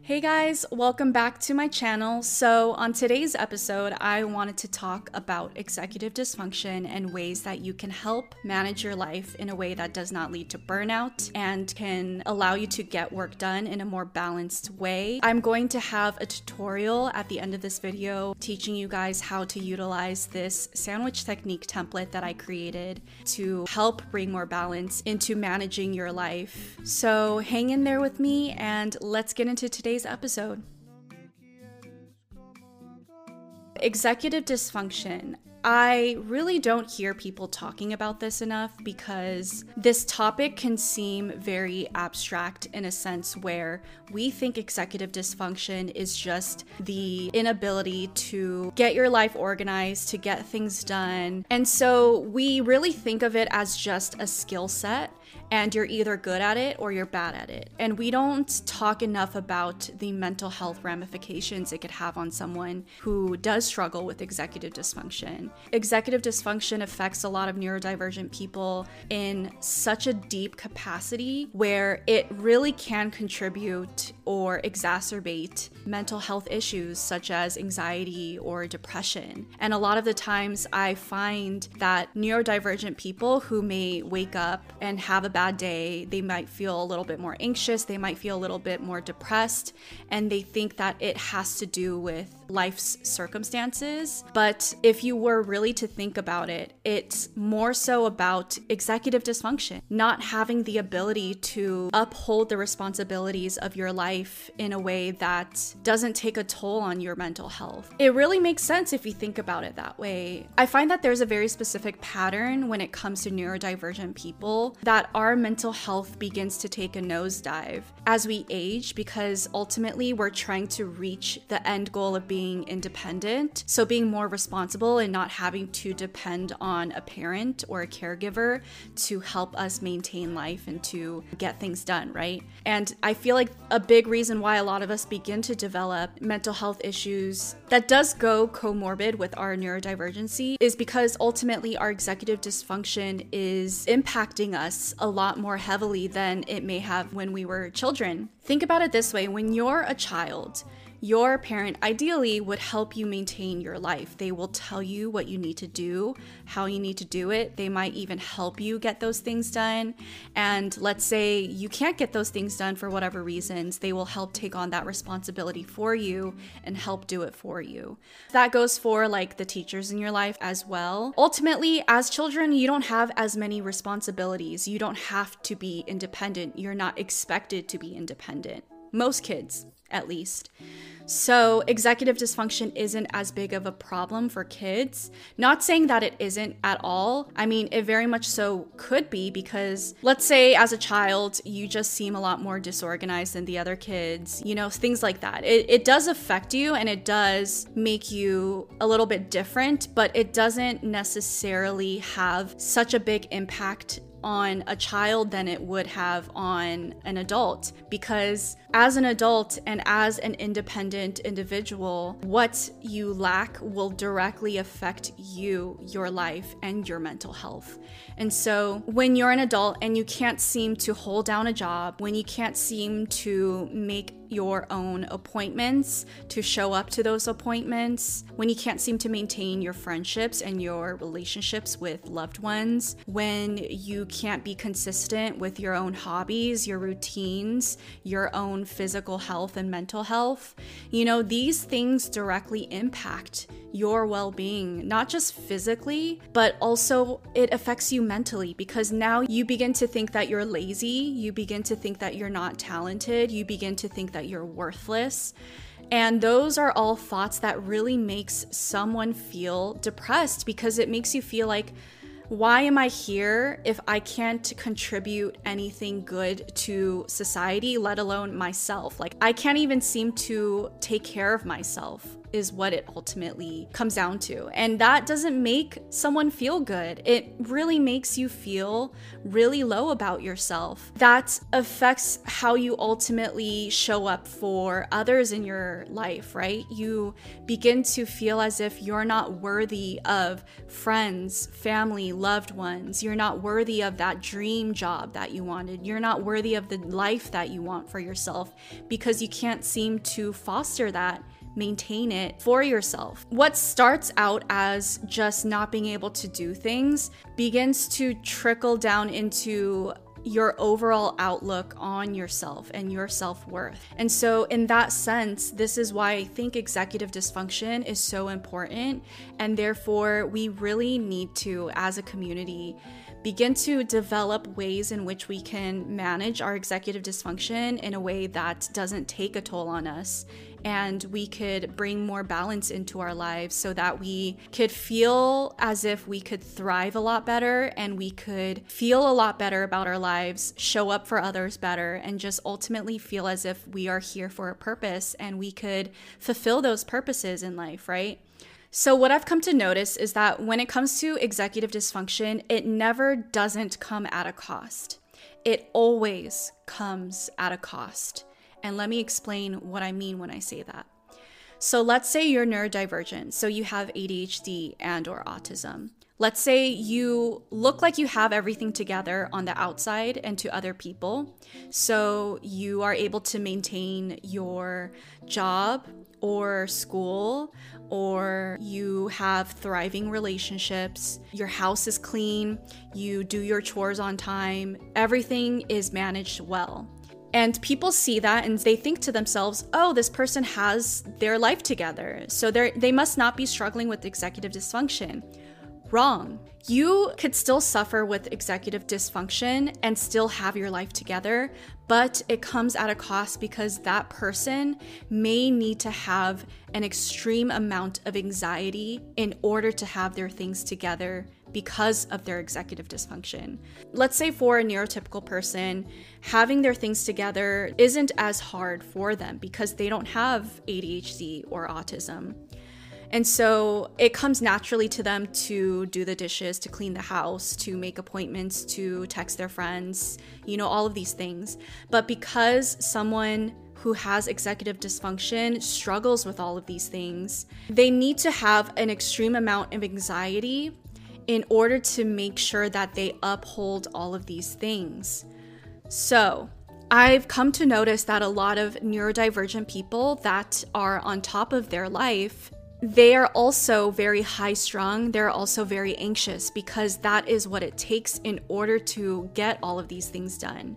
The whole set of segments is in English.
Hey guys, welcome back to my channel. So, on today's episode, I wanted to talk about executive dysfunction and ways that you can help manage your life in a way that does not lead to burnout and can allow you to get work done in a more balanced way. I'm going to have a tutorial at the end of this video teaching you guys how to utilize this sandwich technique template that I created to help bring more balance into managing your life. So, hang in there with me and let's get into today's today's episode. Executive dysfunction. I really don't hear people talking about this enough because this topic can seem very abstract in a sense where we think executive dysfunction is just the inability to get your life organized, to get things done. And so we really think of it as just a skill set and you're either good at it or you're bad at it. And we don't talk enough about the mental health ramifications it could have on someone who does struggle with executive dysfunction. Executive dysfunction affects a lot of neurodivergent people in such a deep capacity where it really can contribute or exacerbate mental health issues such as anxiety or depression. And a lot of the times I find that neurodivergent people who may wake up and have a bad bad day, they might feel a little bit more anxious, they might feel a little bit more depressed, and they think that it has to do with life's circumstances. But if you were really to think about it, it's more so about executive dysfunction, not having the ability to uphold the responsibilities of your life in a way that doesn't take a toll on your mental health. It really makes sense if you think about it that way. I find that there's a very specific pattern when it comes to neurodivergent people that our mental health begins to take a nosedive as we age because ultimately we're trying to reach the end goal of being independent. So, being more responsible and not having to depend on a parent or a caregiver to help us maintain life and to get things done, right? And I feel like a big reason why a lot of us begin to develop mental health issues that does go comorbid with our neurodivergency is because ultimately our executive dysfunction is impacting us a lot more heavily than it may have when we were children. Think about it this way when you're a child, your parent ideally would help you maintain your life. They will tell you what you need to do, how you need to do it. They might even help you get those things done. And let's say you can't get those things done for whatever reasons, they will help take on that responsibility for you and help do it for you. That goes for like the teachers in your life as well. Ultimately, as children, you don't have as many responsibilities. You don't have to be independent. You're not expected to be independent. Most kids, at least. So, executive dysfunction isn't as big of a problem for kids. Not saying that it isn't at all. I mean, it very much so could be because, let's say, as a child, you just seem a lot more disorganized than the other kids, you know, things like that. It, it does affect you and it does make you a little bit different, but it doesn't necessarily have such a big impact on a child than it would have on an adult. Because as an adult and as an independent individual what you lack will directly affect you your life and your mental health. And so when you're an adult and you can't seem to hold down a job when you can't seem to make your own appointments, to show up to those appointments, when you can't seem to maintain your friendships and your relationships with loved ones, when you can't be consistent with your own hobbies, your routines, your own physical health and mental health, you know, these things directly impact your well being, not just physically, but also it affects you mentally because now you begin to think that you're lazy, you begin to think that you're not talented, you begin to think that you're worthless. And those are all thoughts that really makes someone feel depressed because it makes you feel like why am I here if I can't contribute anything good to society, let alone myself? Like, I can't even seem to take care of myself is what it ultimately comes down to. And that doesn't make someone feel good. It really makes you feel really low about yourself. That affects how you ultimately show up for others in your life, right? You begin to feel as if you're not worthy of friends, family, loved ones. You're not worthy of that dream job that you wanted. You're not worthy of the life that you want for yourself because you can't seem to foster that maintain it for yourself. What starts out as just not being able to do things begins to trickle down into your overall outlook on yourself and your self worth. And so, in that sense, this is why I think executive dysfunction is so important. And therefore, we really need to, as a community, begin to develop ways in which we can manage our executive dysfunction in a way that doesn't take a toll on us and we could bring more balance into our lives so that we could feel as if we could thrive a lot better and we could feel a lot better about our lives, show up for others better, and just ultimately feel as if we are here for a purpose and we could fulfill those purposes in life, right? So, what I've come to notice is that when it comes to executive dysfunction, it never doesn't come at a cost. It always comes at a cost. And let me explain what I mean when I say that. So, let's say you're neurodivergent, so you have ADHD and or autism. Let's say you look like you have everything together on the outside and to other people. So you are able to maintain your job or school or you have thriving relationships, your house is clean, you do your chores on time, everything is managed well. And people see that and they think to themselves, oh, this person has their life together. So they must not be struggling with executive dysfunction. Wrong. You could still suffer with executive dysfunction and still have your life together, but it comes at a cost because that person may need to have an extreme amount of anxiety in order to have their things together because of their executive dysfunction. Let's say for a neurotypical person, having their things together isn't as hard for them because they don't have ADHD or autism. And so it comes naturally to them to do the dishes, to clean the house, to make appointments, to text their friends, you know, all of these things. But because someone who has executive dysfunction struggles with all of these things, they need to have an extreme amount of anxiety in order to make sure that they uphold all of these things. So, I've come to notice that a lot of neurodivergent people that are on top of their life they are also very high strung. They're also very anxious because that is what it takes in order to get all of these things done.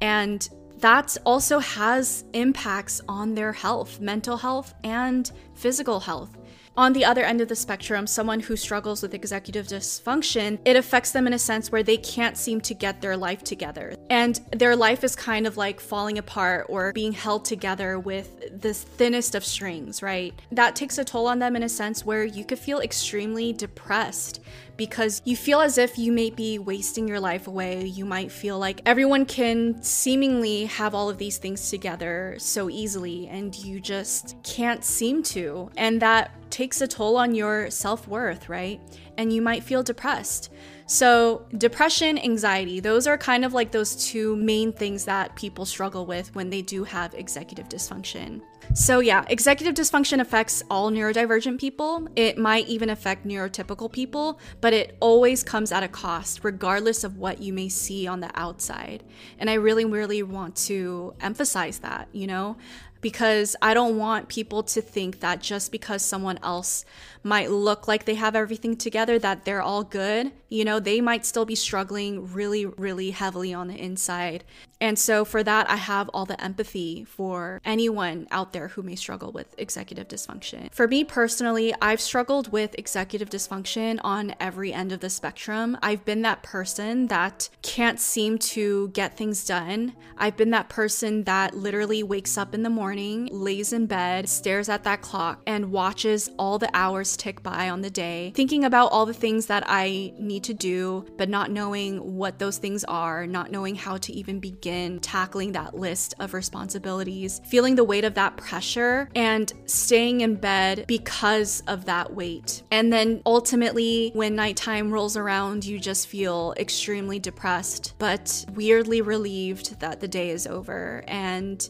And that also has impacts on their health, mental health, and physical health. On the other end of the spectrum, someone who struggles with executive dysfunction, it affects them in a sense where they can't seem to get their life together. And their life is kind of like falling apart or being held together with the thinnest of strings, right? That takes a toll on them in a sense where you could feel extremely depressed because you feel as if you may be wasting your life away. You might feel like everyone can seemingly have all of these things together so easily, and you just can't seem to. And that takes a toll on your self worth, right? And you might feel depressed. So, depression, anxiety, those are kind of like those two main things that people struggle with when they do have executive dysfunction. So, yeah, executive dysfunction affects all neurodivergent people. It might even affect neurotypical people, but it always comes at a cost, regardless of what you may see on the outside. And I really, really want to emphasize that, you know? because I don't want people to think that just because someone else might look like they have everything together that they're all good. You know, they might still be struggling really really heavily on the inside. And so for that I have all the empathy for anyone out there who may struggle with executive dysfunction. For me personally, I've struggled with executive dysfunction on every end of the spectrum. I've been that person that can't seem to get things done. I've been that person that literally wakes up in the morning lays in bed, stares at that clock, and watches all the hours tick by on the day, thinking about all the things that I need to do, but not knowing what those things are, not knowing how to even begin been tackling that list of responsibilities, feeling the weight of that pressure, and staying in bed because of that weight. And then ultimately, when nighttime rolls around, you just feel extremely depressed, but weirdly relieved that the day is over. And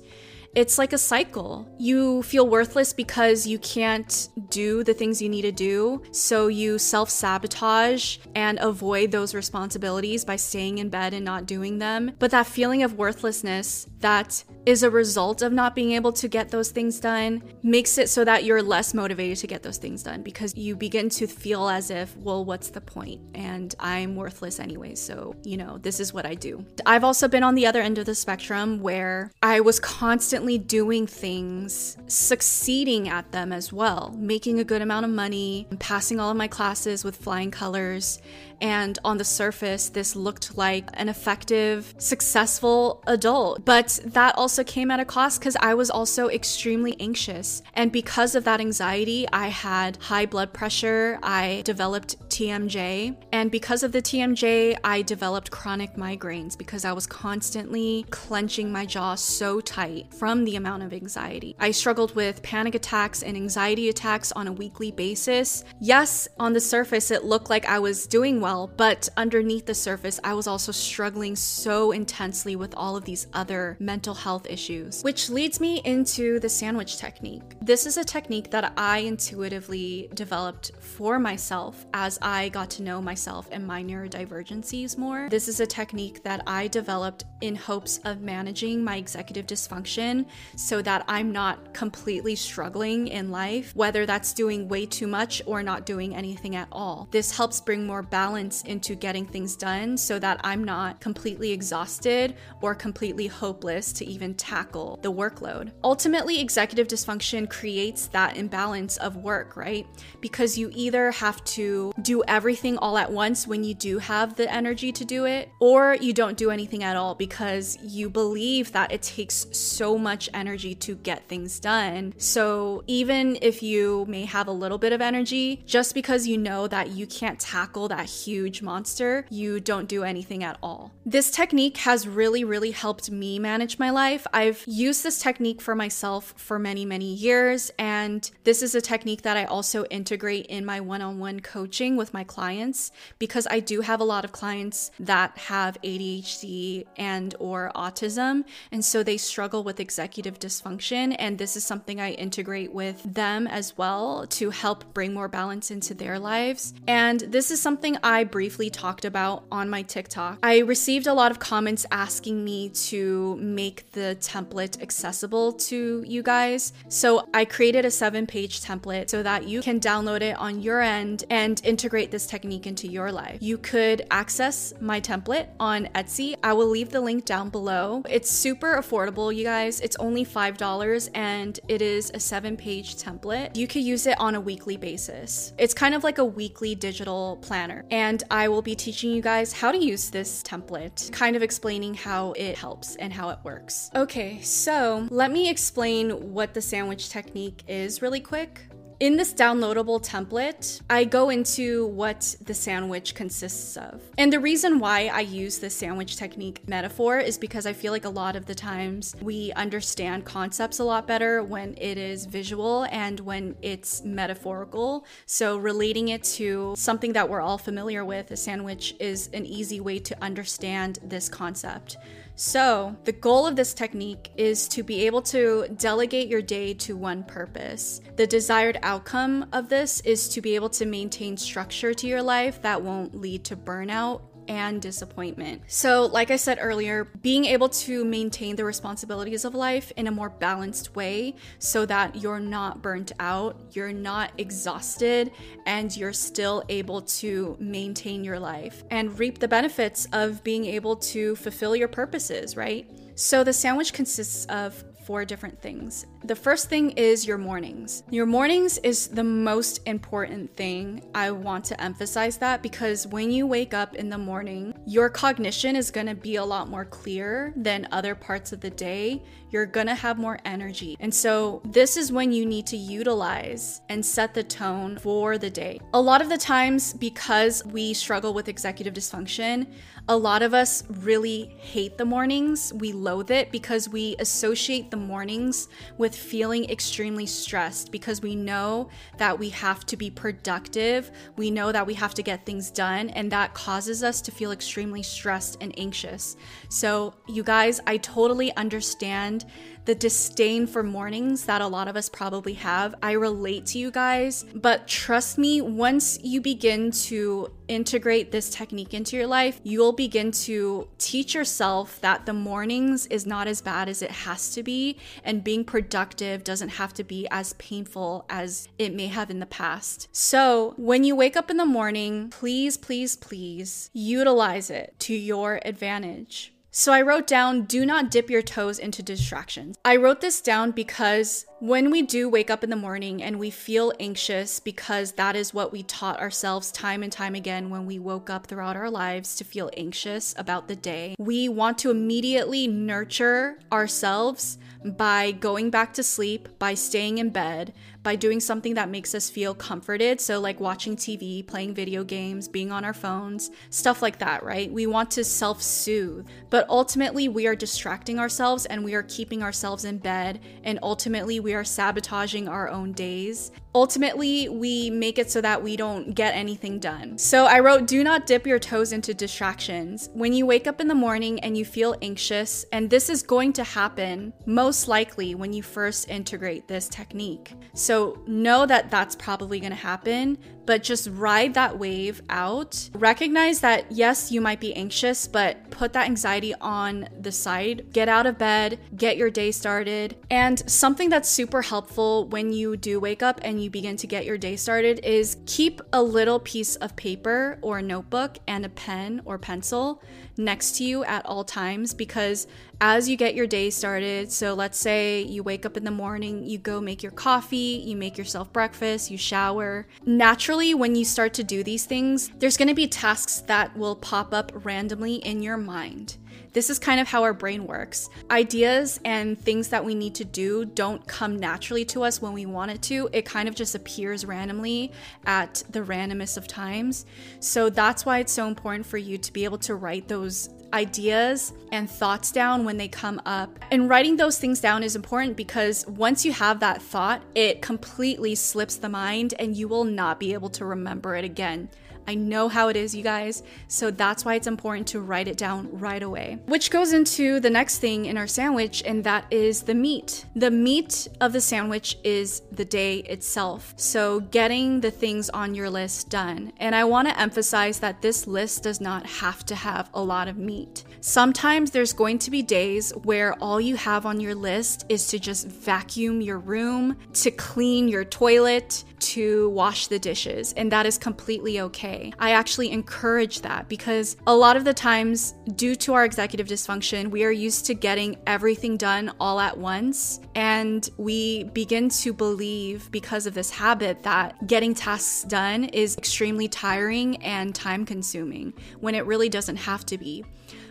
it's like a cycle. You feel worthless because you can't do the things you need to do. So you self sabotage and avoid those responsibilities by staying in bed and not doing them. But that feeling of worthlessness that is a result of not being able to get those things done makes it so that you're less motivated to get those things done because you begin to feel as if, well, what's the point? And I'm worthless anyway. So, you know, this is what I do. I've also been on the other end of the spectrum where I was constantly doing things, succeeding at them as well, making a good amount of money, passing all of my classes with flying colors, and on the surface, this looked like an effective, successful adult. But that also came at a cost because I was also extremely anxious. And because of that anxiety, I had high blood pressure. I developed TMJ. And because of the TMJ, I developed chronic migraines because I was constantly clenching my jaw so tight from the amount of anxiety. I struggled with panic attacks and anxiety attacks on a weekly basis. Yes, on the surface, it looked like I was doing well, but underneath the surface, I was also struggling so intensely with all of these other mental health issues, which leads me into the sandwich technique. This is a technique that I intuitively developed for myself as I got to know myself and my neurodivergencies more. This is a technique that I developed in hopes of managing my executive dysfunction so that I'm not completely struggling in life, whether that's doing way too much or not doing anything at all. This helps bring more balance balance into getting things done so that I'm not completely exhausted or completely hopeless to even tackle the workload. Ultimately, executive dysfunction creates that imbalance of work, right? Because you either have to do everything all at once when you do have the energy to do it, or you don't do anything at all because you believe that it takes so much energy to get things done. So even if you may have a little bit of energy, just because you know that you can't tackle that huge monster, you don't do anything at all. This technique has really, really helped me manage my life. I've used this technique for myself for many, many years, and this is a technique that I also integrate in my one on one coaching with my clients because I do have a lot of clients that have ADHD and or autism and so they struggle with executive dysfunction and this is something I integrate with them as well to help bring more balance into their lives and this is something I briefly talked about on my TikTok. I received a lot of comments asking me to make the template accessible to you guys. So I created a seven page template so that you can download it on your end and integrate this technique into your life. You could access my template on Etsy. I will leave the link down below. It's super affordable, you guys. It's only $5 and it is a seven page template. You could use it on a weekly basis. It's kind of like a weekly digital planner and I will be teaching you guys how to use this template, kind of explaining how it helps and how it works. Okay, so let me explain what the sandwich technique is really quick. In this downloadable template, I go into what the sandwich consists of. And the reason why I use the sandwich technique metaphor is because I feel like a lot of the times we understand concepts a lot better when it is visual and when it's metaphorical. So, relating it to something that we're all familiar with, a sandwich, is an easy way to understand this concept. So, the goal of this technique is to be able to delegate your day to one purpose. The desired outcome of this is to be able to maintain structure to your life that won't lead to burnout and disappointment. So, like I said earlier, being able to maintain the responsibilities of life in a more balanced way so that you're not burnt out, you're not exhausted, and you're still able to maintain your life and reap the benefits of being able to fulfill your purposes, right? So, the sandwich consists of four different things. The first thing is your mornings. Your mornings is the most important thing. I want to emphasize that because when you wake up in the morning, your cognition is going to be a lot more clear than other parts of the day. You're going to have more energy. And so, this is when you need to utilize and set the tone for the day. A lot of the times, because we struggle with executive dysfunction, A lot of us really hate the mornings. We loathe it because we associate the mornings with feeling extremely stressed because we know that we have to be productive. We know that we have to get things done, and that causes us to feel extremely stressed and anxious. So, you guys, I totally understand the disdain for mornings that a lot of us probably have. I relate to you guys, but trust me, once you begin to integrate this technique into your life, you'll begin to teach yourself that the mornings is not as bad as it has to be, and being productive doesn't have to be as painful as it may have in the past. So, when you wake up in the morning, please, please, please utilize it to your advantage. So I wrote down do not dip your toes into distractions. I wrote this down because when we do wake up in the morning and we feel anxious because that is what we taught ourselves time and time again when we woke up throughout our lives to feel anxious about the day, we want to immediately nurture ourselves by going back to sleep, by staying in bed, by doing something that makes us feel comforted. So, like watching TV, playing video games, being on our phones, stuff like that, right? We want to self soothe, but ultimately, we are distracting ourselves and we are keeping ourselves in bed, and ultimately, we are sabotaging our own days ultimately we make it so that we don't get anything done. So I wrote, do not dip your toes into distractions. When you wake up in the morning and you feel anxious, and this is going to happen most likely when you first integrate this technique. So know that that's probably going to happen, but just ride that wave out. Recognize that yes, you might be anxious, but put that anxiety on the side. Get out of bed, get your day started. And something that's super helpful when you do wake up and you begin to get your day started is keep a little piece of paper or a notebook and a pen or pencil next to you at all times because as you get your day started, so let's say you wake up in the morning, you go make your coffee, you make yourself breakfast, you shower. Naturally, when you start to do these things, there's going to be tasks that will pop up randomly in your mind. This is kind of how our brain works. Ideas and things that we need to do don't come naturally to us when we want it to. It kind of just appears randomly at the randomest of times. So that's why it's so important for you to be able to write those ideas and thoughts down when they come up. And writing those things down is important because once you have that thought, it completely slips the mind and you will not be able to remember it again. I know how it is, you guys. So that's why it's important to write it down right away. Which goes into the next thing in our sandwich, and that is the meat. The meat of the sandwich is the day itself. So getting the things on your list done. And I want to emphasize that this list does not have to have a lot of meat. Sometimes there's going to be days where all you have on your list is to just vacuum your room, to clean your toilet, to wash the dishes, and that is completely okay. I actually encourage that because a lot of the times, due to our executive dysfunction, we are used to getting everything done all at once, and we begin to believe because of this habit that getting tasks done is extremely tiring and time consuming when it really doesn't have to be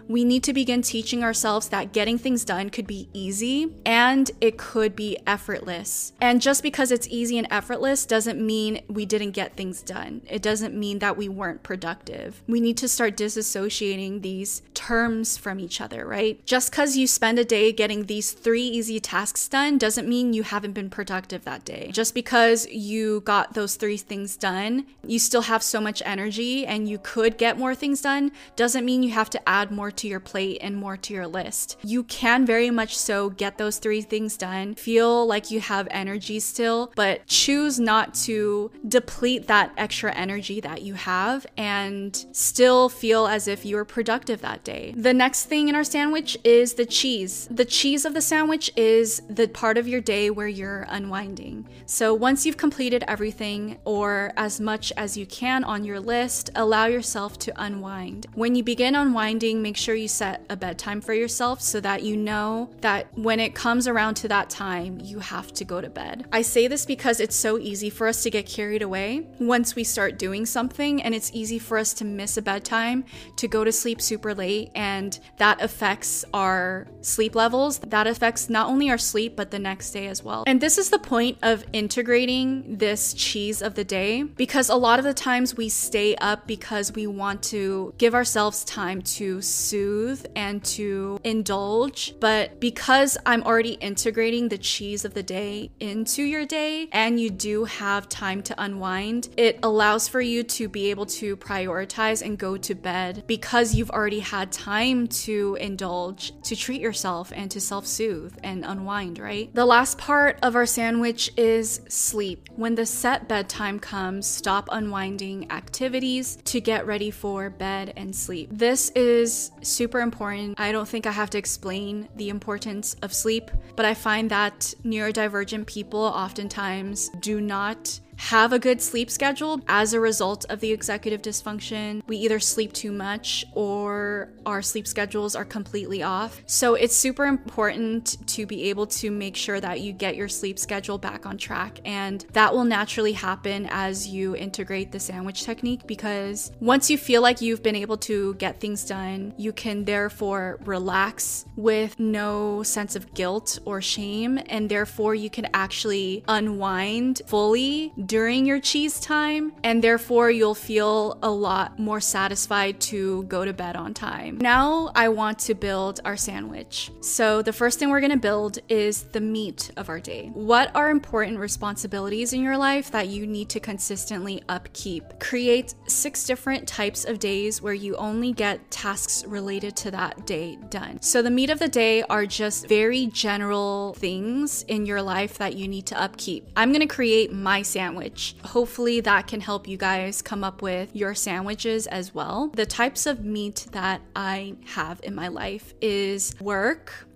we need to begin teaching ourselves that getting things done could be easy and it could be effortless. And just because it's easy and effortless doesn't mean we didn't get things done. It doesn't mean that we weren't productive. We need to start disassociating these terms from each other, right? Just because you spend a day getting these three easy tasks done doesn't mean you haven't been productive that day. Just because you got those three things done, you still have so much energy and you could get more things done, doesn't mean you have to add more to your plate and more to your list. You can very much so get those three things done, feel like you have energy still, but choose not to deplete that extra energy that you have and still feel as if you were productive that day. The next thing in our sandwich is the cheese. The cheese of the sandwich is the part of your day where you're unwinding. So once you've completed everything or as much as you can on your list, allow yourself to unwind. When you begin unwinding, make sure you set a bedtime for yourself so that you know that when it comes around to that time, you have to go to bed. I say this because it's so easy for us to get carried away once we start doing something, and it's easy for us to miss a bedtime, to go to sleep super late, and that affects our sleep levels. That affects not only our sleep, but the next day as well. And this is the point of integrating this cheese of the day because a lot of the times we stay up because we want to give ourselves time to soothe and to indulge. But because I'm already integrating the cheese of the day into your day and you do have time to unwind, it allows for you to be able to prioritize and go to bed because you've already had time to indulge, to treat yourself, and to self soothe and unwind, right? The last part of our sandwich is sleep. When the set bedtime comes, stop unwinding activities to get ready for bed and sleep. This is super important. I don't think I have to explain the importance of sleep, but I find that neurodivergent people oftentimes do not have a good sleep schedule as a result of the executive dysfunction. We either sleep too much or our sleep schedules are completely off. So it's super important to be able to make sure that you get your sleep schedule back on track. And that will naturally happen as you integrate the sandwich technique because once you feel like you've been able to get things done, you can therefore relax with no sense of guilt or shame. And therefore, you can actually unwind fully during your cheese time, and therefore you'll feel a lot more satisfied to go to bed on time. Now, I want to build our sandwich. So, the first thing we're gonna build is the meat of our day. What are important responsibilities in your life that you need to consistently upkeep? Create six different types of days where you only get tasks related to that day done. So, the meat of the day are just very general things in your life that you need to upkeep. I'm gonna create my sandwich sandwich. Hopefully, that can help you guys come up with your sandwiches as well. The types of meat that I have in my life is work,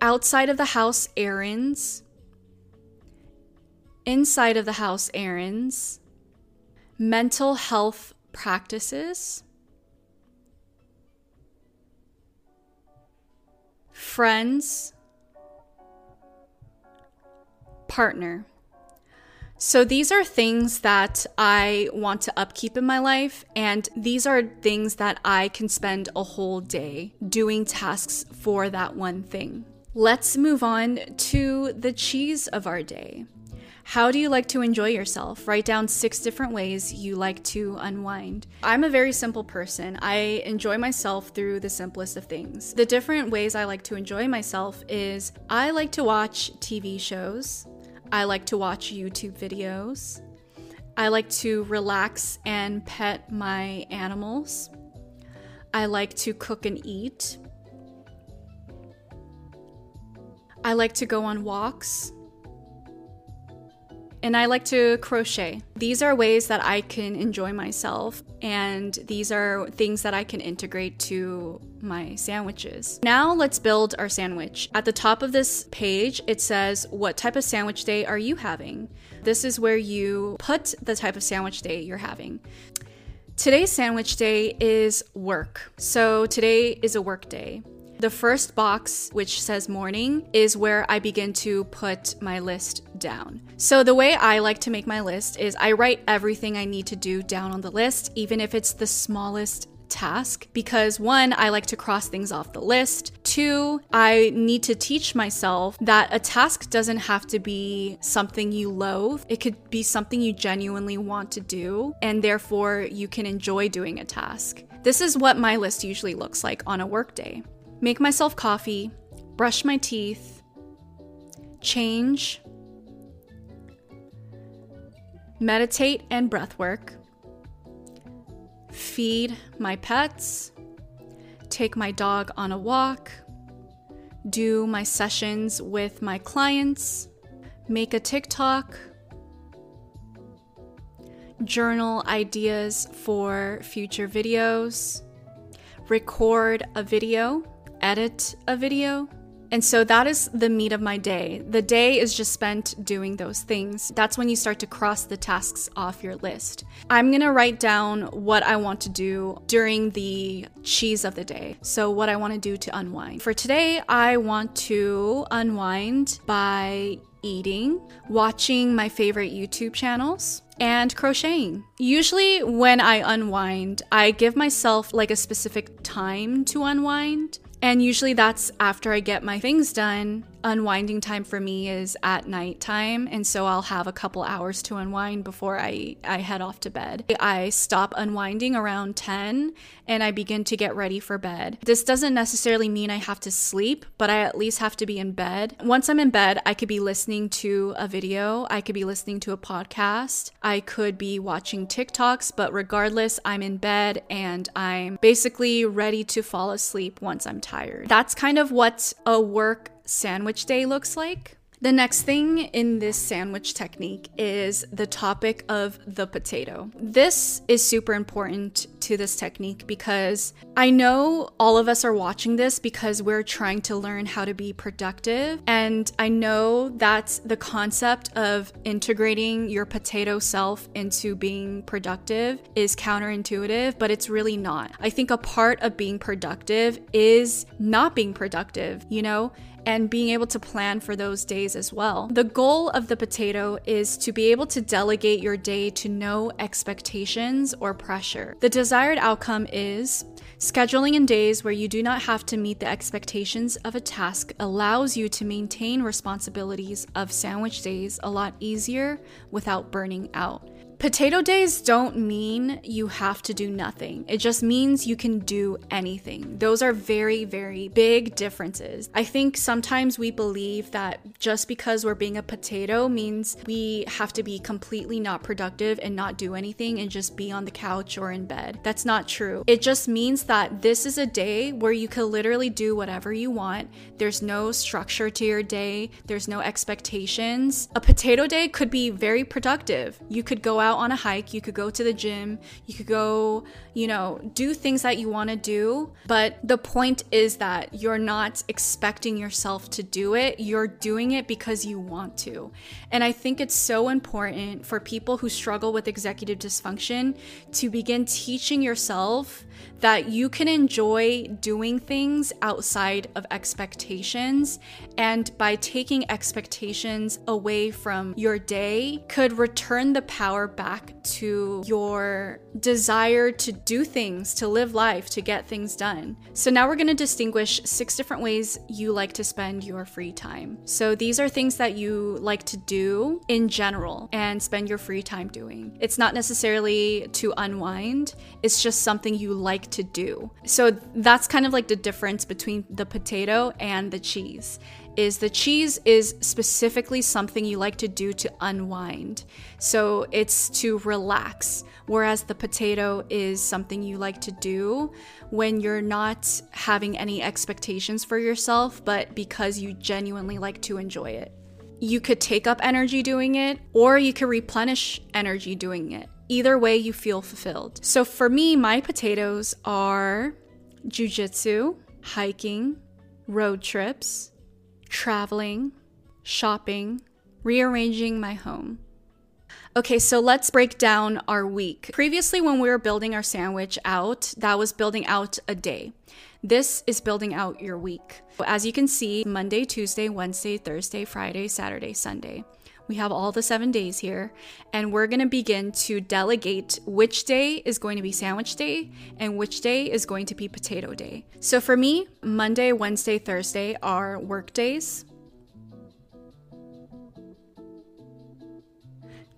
outside of the house errands, inside of the house errands, mental health practices, friends, partner. So, these are things that I want to upkeep in my life, and these are things that I can spend a whole day doing tasks for that one thing. Let's move on to the cheese of our day. How do you like to enjoy yourself? Write down six different ways you like to unwind. I'm a very simple person. I enjoy myself through the simplest of things. The different ways I like to enjoy myself is I like to watch TV shows. I like to watch YouTube videos. I like to relax and pet my animals. I like to cook and eat. I like to go on walks and I like to crochet. These are ways that I can enjoy myself, and these are things that I can integrate to my sandwiches. Now let's build our sandwich. At the top of this page, it says, What type of sandwich day are you having? This is where you put the type of sandwich day you're having. Today's sandwich day is work. So today is a work day. The first box, which says morning, is where I begin to put my list down. So, the way I like to make my list is I write everything I need to do down on the list, even if it's the smallest task because one, I like to cross things off the list. Two, I need to teach myself that a task doesn't have to be something you loathe. It could be something you genuinely want to do, and therefore you can enjoy doing a task. This is what my list usually looks like on a workday make myself coffee, brush my teeth, change, meditate and breath work, feed my pets, take my dog on a walk, do my sessions with my clients, make a TikTok, journal ideas for future videos, record a video edit a video. And so that is the meat of my day. The day is just spent doing those things. That's when you start to cross the tasks off your list. I'm gonna write down what I want to do during the cheese of the day. So, what I wanna do to unwind. For today, I want to unwind by eating, watching my favorite YouTube channels, and crocheting. Usually, when I unwind, I give myself like a specific time to unwind. And usually that's after I get my things done unwinding time for me is at night time and so I'll have a couple hours to unwind before I I head off to bed. I stop unwinding around 10 and I begin to get ready for bed. This doesn't necessarily mean I have to sleep, but I at least have to be in bed. Once I'm in bed, I could be listening to a video, I could be listening to a podcast, I could be watching TikToks, but regardless, I'm in bed and I'm basically ready to fall asleep once I'm tired. That's kind of what a work sandwich day looks like. The next thing in this sandwich technique is the topic of the potato. This is super important to this technique because I know all of us are watching this because we're trying to learn how to be productive. And I know that the concept of integrating your potato self into being productive is counterintuitive, but it's really not. I think a part of being productive is not being productive, you know? And being able to plan for those days as well. The goal of the potato is to be able to delegate your day to no expectations or pressure. The desired outcome is Scheduling in days where you do not have to meet the expectations of a task allows you to maintain responsibilities of sandwich days a lot easier without burning out. Potato days don't mean you have to do nothing. It just means you can do anything. Those are very, very big differences. I think sometimes we believe that just because we're being a potato means we have to be completely not productive and not do anything and just be on the couch or in bed. That's not true. It just means that this is a day where you can literally do whatever you want. There's no structure to your day, there's no expectations. A potato day could be very productive. You could go out out on a hike, you could go to the gym, you could go, you know, do things that you want to do. But the point is that you're not expecting yourself to do it, you're doing it because you want to. And I think it's so important for people who struggle with executive dysfunction to begin teaching yourself that you can enjoy doing things outside of expectations. And by taking expectations away from your day, could return the power back to your desire to do things, to live life, to get things done. So now we're going to distinguish six different ways you like to spend your free time. So these are things that you like to do in general and spend your free time doing. It's not necessarily to unwind, it's just something you like to do. So that's kind of like the difference between the potato and the cheese is the cheese is specifically something you like to do to unwind. So it's to relax, whereas the potato is something you like to do when you're not having any expectations for yourself, but because you genuinely like to enjoy it. You could take up energy doing it, or you could replenish energy doing it. Either way, you feel fulfilled. So for me, my potatoes are jujitsu, hiking, road trips, traveling, shopping, rearranging my home. Okay, so let's break down our week. Previously, when we were building our sandwich out, that was building out a day. This is building out your week. As you can see, Monday, Tuesday, Wednesday, Thursday, Friday, Saturday, Sunday. We have all the seven days here, and we're gonna begin to delegate which day is going to be sandwich day and which day is going to be potato day. So for me, Monday, Wednesday, Thursday are work days.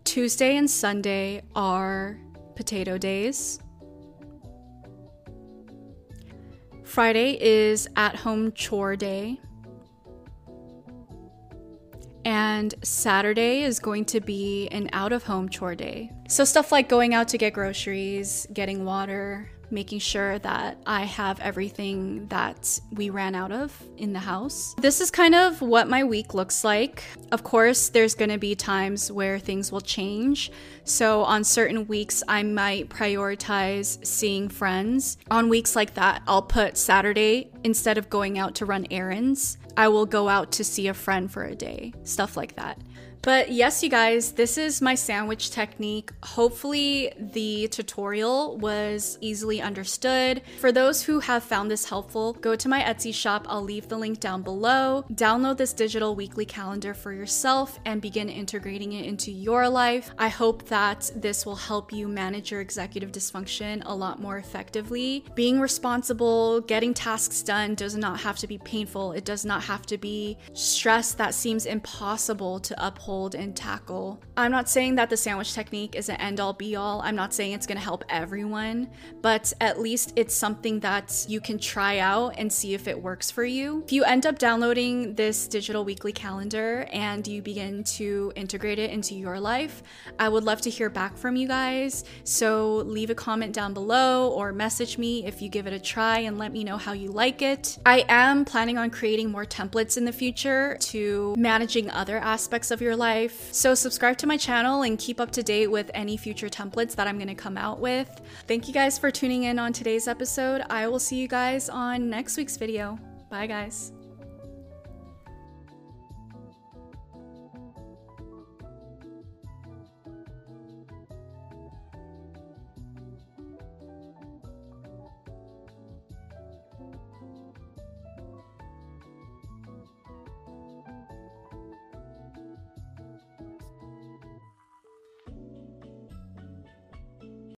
Tuesday and Sunday are potato days. Friday is at home chore day. And Saturday is going to be an out of home chore day. So, stuff like going out to get groceries, getting water, making sure that I have everything that we ran out of in the house. This is kind of what my week looks like. Of course, there's going to be times where things will change. So, on certain weeks, I might prioritize seeing friends. On weeks like that, I'll put Saturday instead of going out to run errands. I will go out to see a friend for a day, stuff like that. But yes, you guys, this is my sandwich technique. Hopefully, the tutorial was easily understood. For those who have found this helpful, go to my Etsy shop. I'll leave the link down below. Download this digital weekly calendar for yourself and begin integrating it into your life. I hope that this will help you manage your executive dysfunction a lot more effectively. Being responsible, getting tasks done does not have to be painful. It does not have to be stress that seems impossible to uphold hold and tackle. I'm not saying that the sandwich technique is an end all be all. I'm not saying it's going to help everyone, but at least it's something that you can try out and see if it works for you. If you end up downloading this digital weekly calendar and you begin to integrate it into your life, I would love to hear back from you guys. So leave a comment down below or message me if you give it a try and let me know how you like it. I am planning on creating more templates in the future to managing other aspects of your life life. So, subscribe to my channel and keep up to date with any future templates that I'm going to come out with. Thank you guys for tuning in on today's episode. I will see you guys on next week's video. Bye, guys.